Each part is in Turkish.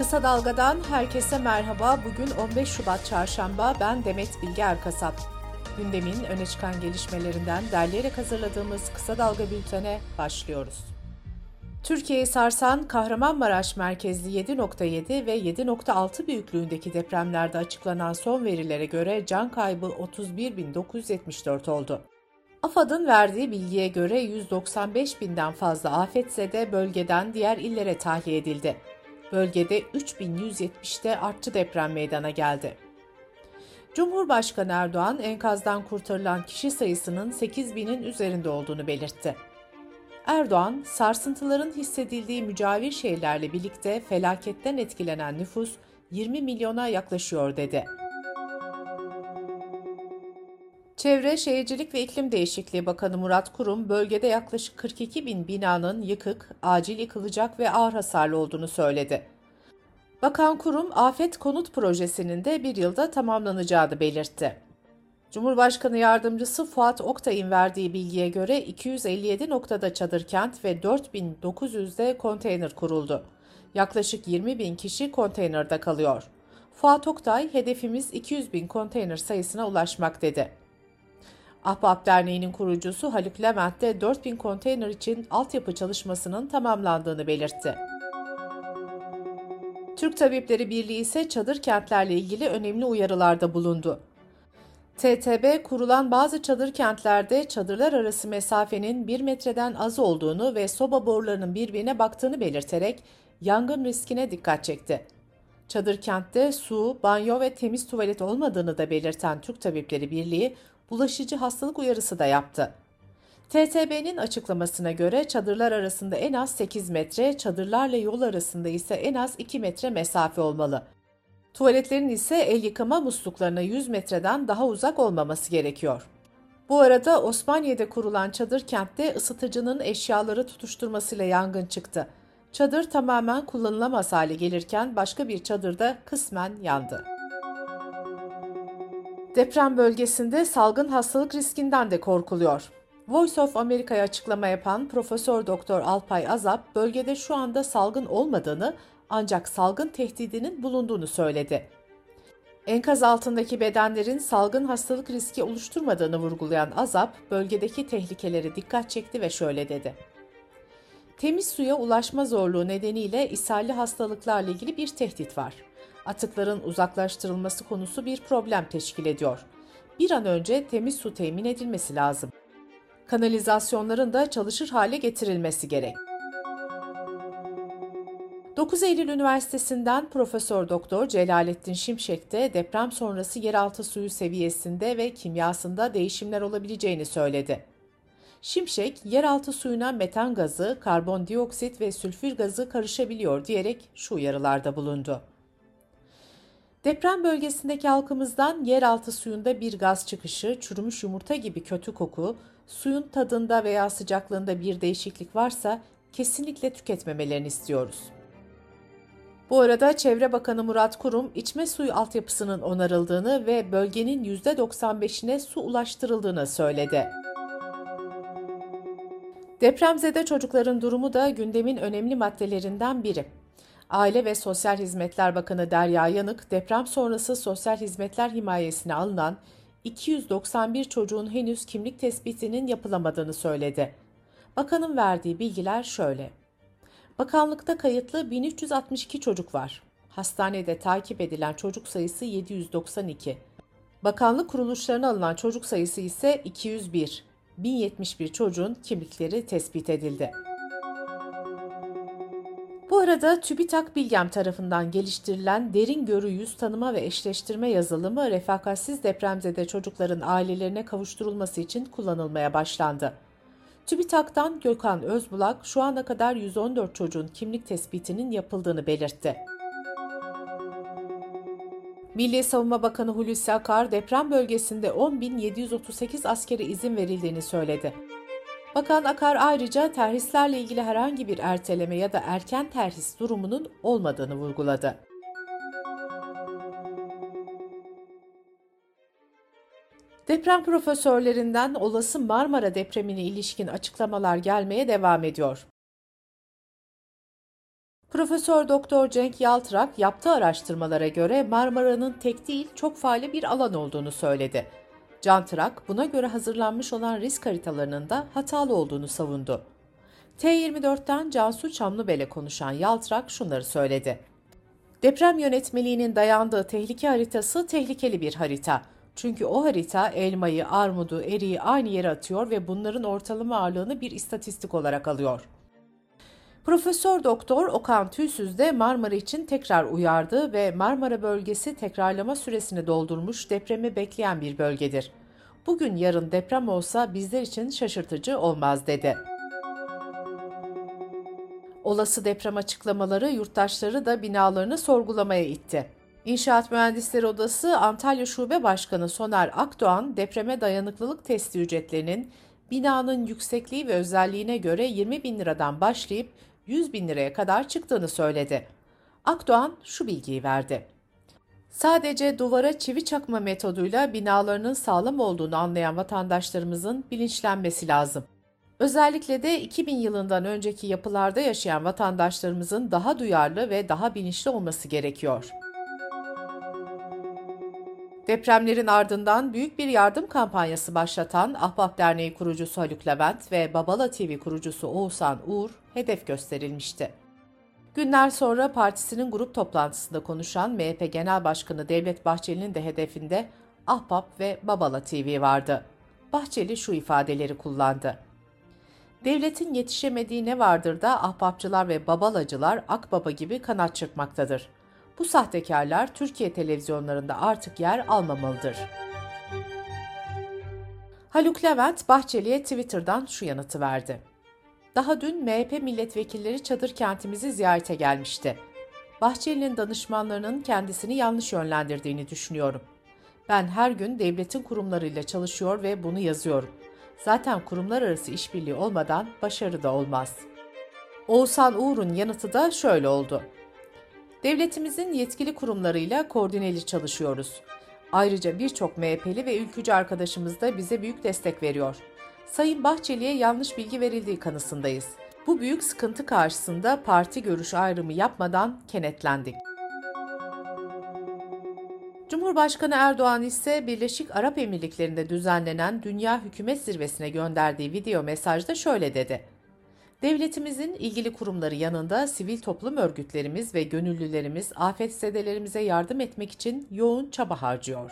Kısa Dalga'dan herkese merhaba. Bugün 15 Şubat Çarşamba. Ben Demet Bilge Erkasap. Gündemin öne çıkan gelişmelerinden derleyerek hazırladığımız Kısa Dalga bültene başlıyoruz. Türkiye'yi sarsan Kahramanmaraş merkezli 7.7 ve 7.6 büyüklüğündeki depremlerde açıklanan son verilere göre can kaybı 31.974 oldu. AFAD'ın verdiği bilgiye göre 195 binden fazla afetzede bölgeden diğer illere tahliye edildi. Bölgede 3170'te artçı deprem meydana geldi. Cumhurbaşkanı Erdoğan enkazdan kurtarılan kişi sayısının 8000'in üzerinde olduğunu belirtti. Erdoğan, sarsıntıların hissedildiği mücavir şehirlerle birlikte felaketten etkilenen nüfus 20 milyona yaklaşıyor dedi. Çevre, Şehircilik ve İklim Değişikliği Bakanı Murat Kurum, bölgede yaklaşık 42 bin binanın yıkık, acil yıkılacak ve ağır hasarlı olduğunu söyledi. Bakan Kurum, afet konut projesinin de bir yılda tamamlanacağını belirtti. Cumhurbaşkanı Yardımcısı Fuat Oktay'ın verdiği bilgiye göre 257 noktada çadır kent ve 4900'de konteyner kuruldu. Yaklaşık 20 bin kişi konteynerde kalıyor. Fuat Oktay, hedefimiz 200 bin konteyner sayısına ulaşmak dedi. Ahbap Derneği'nin kurucusu Haluk Levent de 4000 konteyner için altyapı çalışmasının tamamlandığını belirtti. Türk Tabipleri Birliği ise çadır kentlerle ilgili önemli uyarılarda bulundu. TTB kurulan bazı çadır kentlerde çadırlar arası mesafenin 1 metreden az olduğunu ve soba borularının birbirine baktığını belirterek yangın riskine dikkat çekti. Çadır kentte su, banyo ve temiz tuvalet olmadığını da belirten Türk Tabipleri Birliği bulaşıcı hastalık uyarısı da yaptı. TTB'nin açıklamasına göre çadırlar arasında en az 8 metre, çadırlarla yol arasında ise en az 2 metre mesafe olmalı. Tuvaletlerin ise el yıkama musluklarına 100 metreden daha uzak olmaması gerekiyor. Bu arada Osmaniye'de kurulan çadır kentte ısıtıcının eşyaları tutuşturmasıyla yangın çıktı. Çadır tamamen kullanılamaz hale gelirken başka bir çadırda kısmen yandı. Deprem bölgesinde salgın hastalık riskinden de korkuluyor. Voice of America'ya açıklama yapan Profesör Doktor Alpay Azap, bölgede şu anda salgın olmadığını ancak salgın tehdidinin bulunduğunu söyledi. Enkaz altındaki bedenlerin salgın hastalık riski oluşturmadığını vurgulayan Azap, bölgedeki tehlikeleri dikkat çekti ve şöyle dedi. Temiz suya ulaşma zorluğu nedeniyle ishalli hastalıklarla ilgili bir tehdit var. Atıkların uzaklaştırılması konusu bir problem teşkil ediyor. Bir an önce temiz su temin edilmesi lazım. Kanalizasyonların da çalışır hale getirilmesi gerek. 9 Eylül Üniversitesi'nden Profesör Doktor Celalettin Şimşek de deprem sonrası yeraltı suyu seviyesinde ve kimyasında değişimler olabileceğini söyledi. Şimşek, yeraltı suyuna metan gazı, karbondioksit ve sülfür gazı karışabiliyor diyerek şu uyarılarda bulundu. Deprem bölgesindeki halkımızdan yeraltı suyunda bir gaz çıkışı, çürümüş yumurta gibi kötü koku, suyun tadında veya sıcaklığında bir değişiklik varsa kesinlikle tüketmemelerini istiyoruz. Bu arada Çevre Bakanı Murat Kurum, içme suyu altyapısının onarıldığını ve bölgenin %95'ine su ulaştırıldığını söyledi. Depremzede çocukların durumu da gündemin önemli maddelerinden biri. Aile ve Sosyal Hizmetler Bakanı Derya Yanık, deprem sonrası sosyal hizmetler himayesine alınan 291 çocuğun henüz kimlik tespitinin yapılamadığını söyledi. Bakanın verdiği bilgiler şöyle. Bakanlıkta kayıtlı 1362 çocuk var. Hastanede takip edilen çocuk sayısı 792. Bakanlık kuruluşlarına alınan çocuk sayısı ise 201. 1071 çocuğun kimlikleri tespit edildi. Bu arada TÜBİTAK Bilgem tarafından geliştirilen derin görü yüz tanıma ve eşleştirme yazılımı refakatsiz depremzede çocukların ailelerine kavuşturulması için kullanılmaya başlandı. TÜBİTAK'tan Gökhan Özbulak şu ana kadar 114 çocuğun kimlik tespitinin yapıldığını belirtti. Milli Savunma Bakanı Hulusi Akar deprem bölgesinde 10.738 askere izin verildiğini söyledi. Bakan Akar ayrıca terhislerle ilgili herhangi bir erteleme ya da erken terhis durumunun olmadığını vurguladı. Deprem profesörlerinden olası Marmara depremine ilişkin açıklamalar gelmeye devam ediyor. Profesör Doktor Cenk Yaltırak yaptığı araştırmalara göre Marmara'nın tek değil çok faali bir alan olduğunu söyledi. Cantırak buna göre hazırlanmış olan risk haritalarının da hatalı olduğunu savundu. T24'ten Cansu Çamlıbel'e konuşan Yaltırak şunları söyledi. Deprem yönetmeliğinin dayandığı tehlike haritası tehlikeli bir harita. Çünkü o harita elmayı, armudu, eriği aynı yere atıyor ve bunların ortalama ağırlığını bir istatistik olarak alıyor. Profesör Doktor Okan Tüysüz de Marmara için tekrar uyardı ve Marmara bölgesi tekrarlama süresini doldurmuş depremi bekleyen bir bölgedir. Bugün yarın deprem olsa bizler için şaşırtıcı olmaz dedi. Olası deprem açıklamaları yurttaşları da binalarını sorgulamaya itti. İnşaat Mühendisleri Odası Antalya Şube Başkanı Soner Akdoğan depreme dayanıklılık testi ücretlerinin binanın yüksekliği ve özelliğine göre 20 bin liradan başlayıp 100 bin liraya kadar çıktığını söyledi. Akdoğan şu bilgiyi verdi. Sadece duvara çivi çakma metoduyla binalarının sağlam olduğunu anlayan vatandaşlarımızın bilinçlenmesi lazım. Özellikle de 2000 yılından önceki yapılarda yaşayan vatandaşlarımızın daha duyarlı ve daha bilinçli olması gerekiyor. Depremlerin ardından büyük bir yardım kampanyası başlatan Ahbap Derneği kurucusu Haluk Levent ve Babala TV kurucusu Oğuzhan Uğur hedef gösterilmişti. Günler sonra partisinin grup toplantısında konuşan MHP Genel Başkanı Devlet Bahçeli'nin de hedefinde Ahbap ve Babala TV vardı. Bahçeli şu ifadeleri kullandı. Devletin yetişemediği ne vardır da ahbapçılar ve babalacılar akbaba gibi kanat çırpmaktadır. Bu sahtekarlar Türkiye televizyonlarında artık yer almamalıdır. Haluk Levent, Bahçeli'ye Twitter'dan şu yanıtı verdi. Daha dün MHP milletvekilleri çadır kentimizi ziyarete gelmişti. Bahçeli'nin danışmanlarının kendisini yanlış yönlendirdiğini düşünüyorum. Ben her gün devletin kurumlarıyla çalışıyor ve bunu yazıyorum. Zaten kurumlar arası işbirliği olmadan başarı da olmaz. Oğuzhan Uğur'un yanıtı da şöyle oldu. Devletimizin yetkili kurumlarıyla koordineli çalışıyoruz. Ayrıca birçok MHP'li ve ülkücü arkadaşımız da bize büyük destek veriyor. Sayın Bahçeli'ye yanlış bilgi verildiği kanısındayız. Bu büyük sıkıntı karşısında parti görüş ayrımı yapmadan kenetlendik. Cumhurbaşkanı Erdoğan ise Birleşik Arap Emirlikleri'nde düzenlenen Dünya Hükümet Zirvesi'ne gönderdiği video mesajda şöyle dedi. Devletimizin ilgili kurumları yanında sivil toplum örgütlerimiz ve gönüllülerimiz afetzedelerimize yardım etmek için yoğun çaba harcıyor.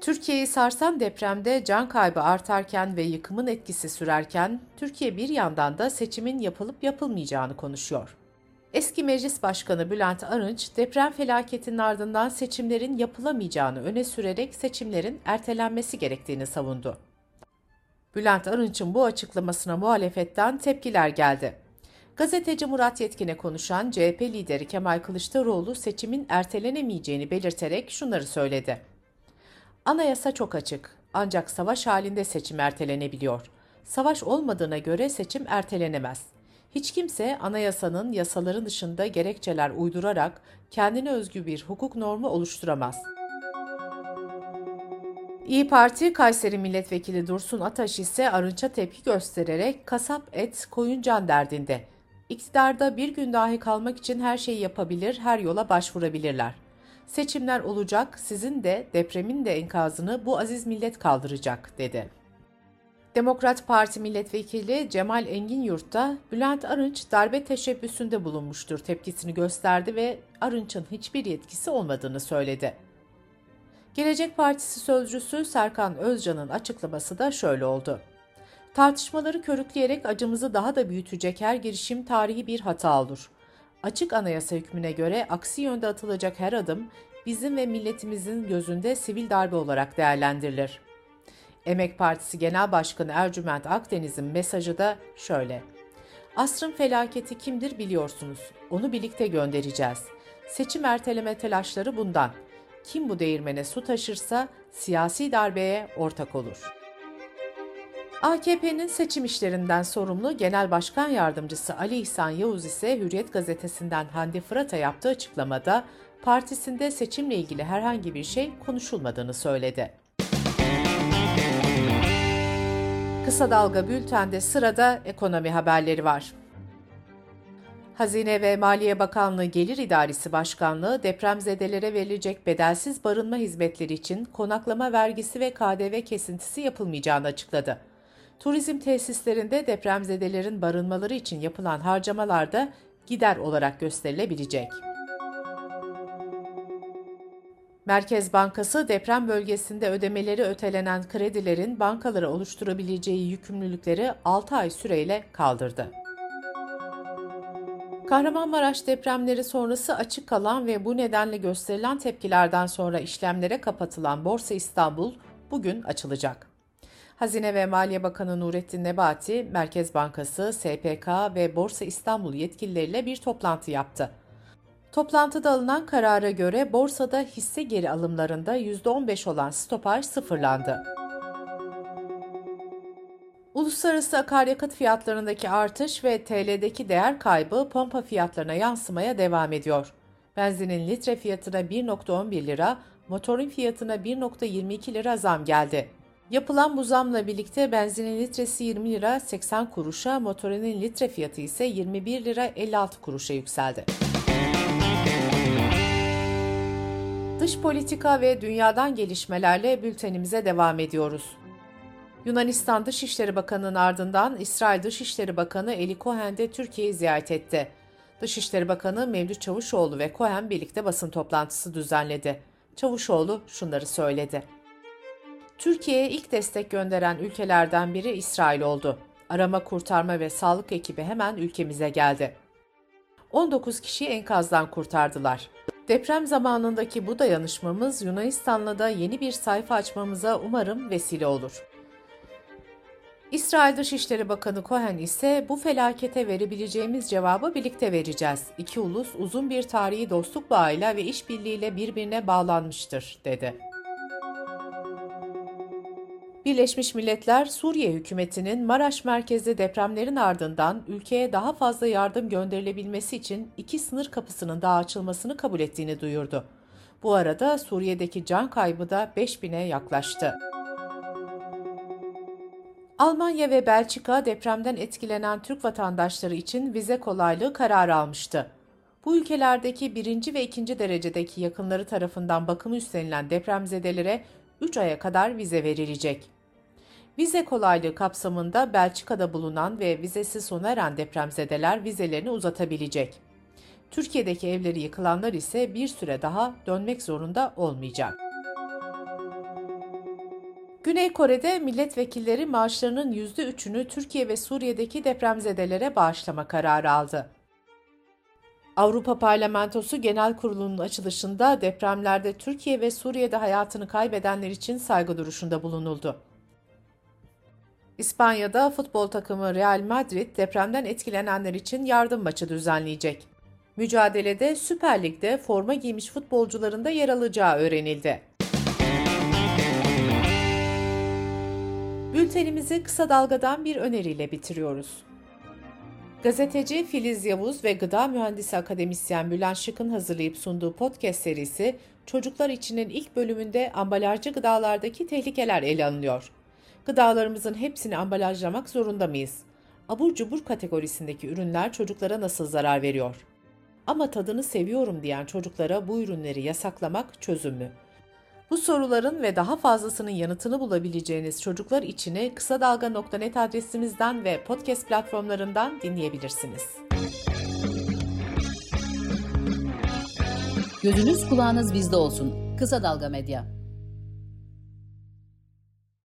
Türkiye'yi sarsan depremde can kaybı artarken ve yıkımın etkisi sürerken Türkiye bir yandan da seçimin yapılıp yapılmayacağını konuşuyor. Eski Meclis Başkanı Bülent Arınç, deprem felaketinin ardından seçimlerin yapılamayacağını öne sürerek seçimlerin ertelenmesi gerektiğini savundu. Bülent Arınç'ın bu açıklamasına muhalefetten tepkiler geldi. Gazeteci Murat Yetkin'e konuşan CHP lideri Kemal Kılıçdaroğlu seçimin ertelenemeyeceğini belirterek şunları söyledi. Anayasa çok açık ancak savaş halinde seçim ertelenebiliyor. Savaş olmadığına göre seçim ertelenemez. Hiç kimse anayasanın yasaların dışında gerekçeler uydurarak kendine özgü bir hukuk normu oluşturamaz. İyi Parti Kayseri Milletvekili Dursun Ataş ise Arınç'a tepki göstererek kasap et koyun can derdinde. İktidarda bir gün dahi kalmak için her şeyi yapabilir, her yola başvurabilirler. Seçimler olacak, sizin de depremin de enkazını bu aziz millet kaldıracak, dedi. Demokrat Parti milletvekili Cemal Engin Yurt'ta Bülent Arınç darbe teşebbüsünde bulunmuştur tepkisini gösterdi ve Arınç'ın hiçbir yetkisi olmadığını söyledi. Gelecek Partisi sözcüsü Serkan Özcan'ın açıklaması da şöyle oldu. Tartışmaları körükleyerek acımızı daha da büyütecek her girişim tarihi bir hata olur. Açık anayasa hükmüne göre aksi yönde atılacak her adım bizim ve milletimizin gözünde sivil darbe olarak değerlendirilir. Emek Partisi Genel Başkanı Ercüment Akdeniz'in mesajı da şöyle. Asrın felaketi kimdir biliyorsunuz. Onu birlikte göndereceğiz. Seçim erteleme telaşları bundan. Kim bu değirmene su taşırsa siyasi darbeye ortak olur. AKP'nin seçim işlerinden sorumlu Genel Başkan Yardımcısı Ali İhsan Yavuz ise Hürriyet gazetesinden Hande Fırat'a yaptığı açıklamada partisinde seçimle ilgili herhangi bir şey konuşulmadığını söyledi. Kısa Dalga Bülten'de sırada ekonomi haberleri var. Hazine ve Maliye Bakanlığı Gelir İdaresi Başkanlığı depremzedelere verilecek bedelsiz barınma hizmetleri için konaklama vergisi ve KDV kesintisi yapılmayacağını açıkladı. Turizm tesislerinde depremzedelerin barınmaları için yapılan harcamalarda gider olarak gösterilebilecek. Merkez Bankası deprem bölgesinde ödemeleri ötelenen kredilerin bankalara oluşturabileceği yükümlülükleri 6 ay süreyle kaldırdı. Kahramanmaraş depremleri sonrası açık kalan ve bu nedenle gösterilen tepkilerden sonra işlemlere kapatılan Borsa İstanbul bugün açılacak. Hazine ve Maliye Bakanı Nurettin Nebati, Merkez Bankası, SPK ve Borsa İstanbul yetkilileriyle bir toplantı yaptı. Toplantıda alınan karara göre borsada hisse geri alımlarında %15 olan stopaj sıfırlandı. Uluslararası akaryakıt fiyatlarındaki artış ve TL'deki değer kaybı pompa fiyatlarına yansımaya devam ediyor. Benzinin litre fiyatına 1.11 lira, motorun fiyatına 1.22 lira zam geldi. Yapılan bu zamla birlikte benzinin litresi 20 lira 80 kuruşa, motorinin litre fiyatı ise 21 lira 56 kuruşa yükseldi. Dış politika ve dünyadan gelişmelerle bültenimize devam ediyoruz. Yunanistan Dışişleri Bakanı'nın ardından İsrail Dışişleri Bakanı Eli Cohen de Türkiye'yi ziyaret etti. Dışişleri Bakanı Mevlüt Çavuşoğlu ve Cohen birlikte basın toplantısı düzenledi. Çavuşoğlu şunları söyledi. Türkiye'ye ilk destek gönderen ülkelerden biri İsrail oldu. Arama, kurtarma ve sağlık ekibi hemen ülkemize geldi. 19 kişiyi enkazdan kurtardılar. Deprem zamanındaki bu dayanışmamız Yunanistan'la da yeni bir sayfa açmamıza umarım vesile olur. İsrail Dışişleri Bakanı Cohen ise bu felakete verebileceğimiz cevabı birlikte vereceğiz. İki ulus uzun bir tarihi dostluk bağıyla ve işbirliğiyle birbirine bağlanmıştır, dedi. Birleşmiş Milletler, Suriye hükümetinin Maraş merkezli depremlerin ardından ülkeye daha fazla yardım gönderilebilmesi için iki sınır kapısının daha açılmasını kabul ettiğini duyurdu. Bu arada Suriye'deki can kaybı da 5000'e yaklaştı. Almanya ve Belçika depremden etkilenen Türk vatandaşları için vize kolaylığı kararı almıştı. Bu ülkelerdeki birinci ve ikinci derecedeki yakınları tarafından bakımı üstlenilen depremzedelere 3 aya kadar vize verilecek. Vize kolaylığı kapsamında Belçika'da bulunan ve vizesi sona eren depremzedeler vizelerini uzatabilecek. Türkiye'deki evleri yıkılanlar ise bir süre daha dönmek zorunda olmayacak. Güney Kore'de milletvekilleri maaşlarının %3'ünü Türkiye ve Suriye'deki depremzedelere bağışlama kararı aldı. Avrupa Parlamentosu Genel Kurulu'nun açılışında depremlerde Türkiye ve Suriye'de hayatını kaybedenler için saygı duruşunda bulunuldu. İspanya'da futbol takımı Real Madrid depremden etkilenenler için yardım maçı düzenleyecek. Mücadelede Süper Lig'de forma giymiş futbolcuların da yer alacağı öğrenildi. Bültenimizi kısa dalgadan bir öneriyle bitiriyoruz. Gazeteci Filiz Yavuz ve gıda mühendisi akademisyen Bülent Şık'ın hazırlayıp sunduğu podcast serisi Çocuklar içinin ilk bölümünde ambalajcı gıdalardaki tehlikeler ele alınıyor. Gıdalarımızın hepsini ambalajlamak zorunda mıyız? Abur cubur kategorisindeki ürünler çocuklara nasıl zarar veriyor? Ama tadını seviyorum diyen çocuklara bu ürünleri yasaklamak çözüm mü? Bu soruların ve daha fazlasının yanıtını bulabileceğiniz çocuklar içini kısa dalga.net adresimizden ve podcast platformlarından dinleyebilirsiniz. Gözünüz kulağınız bizde olsun. Kısa Dalga Medya.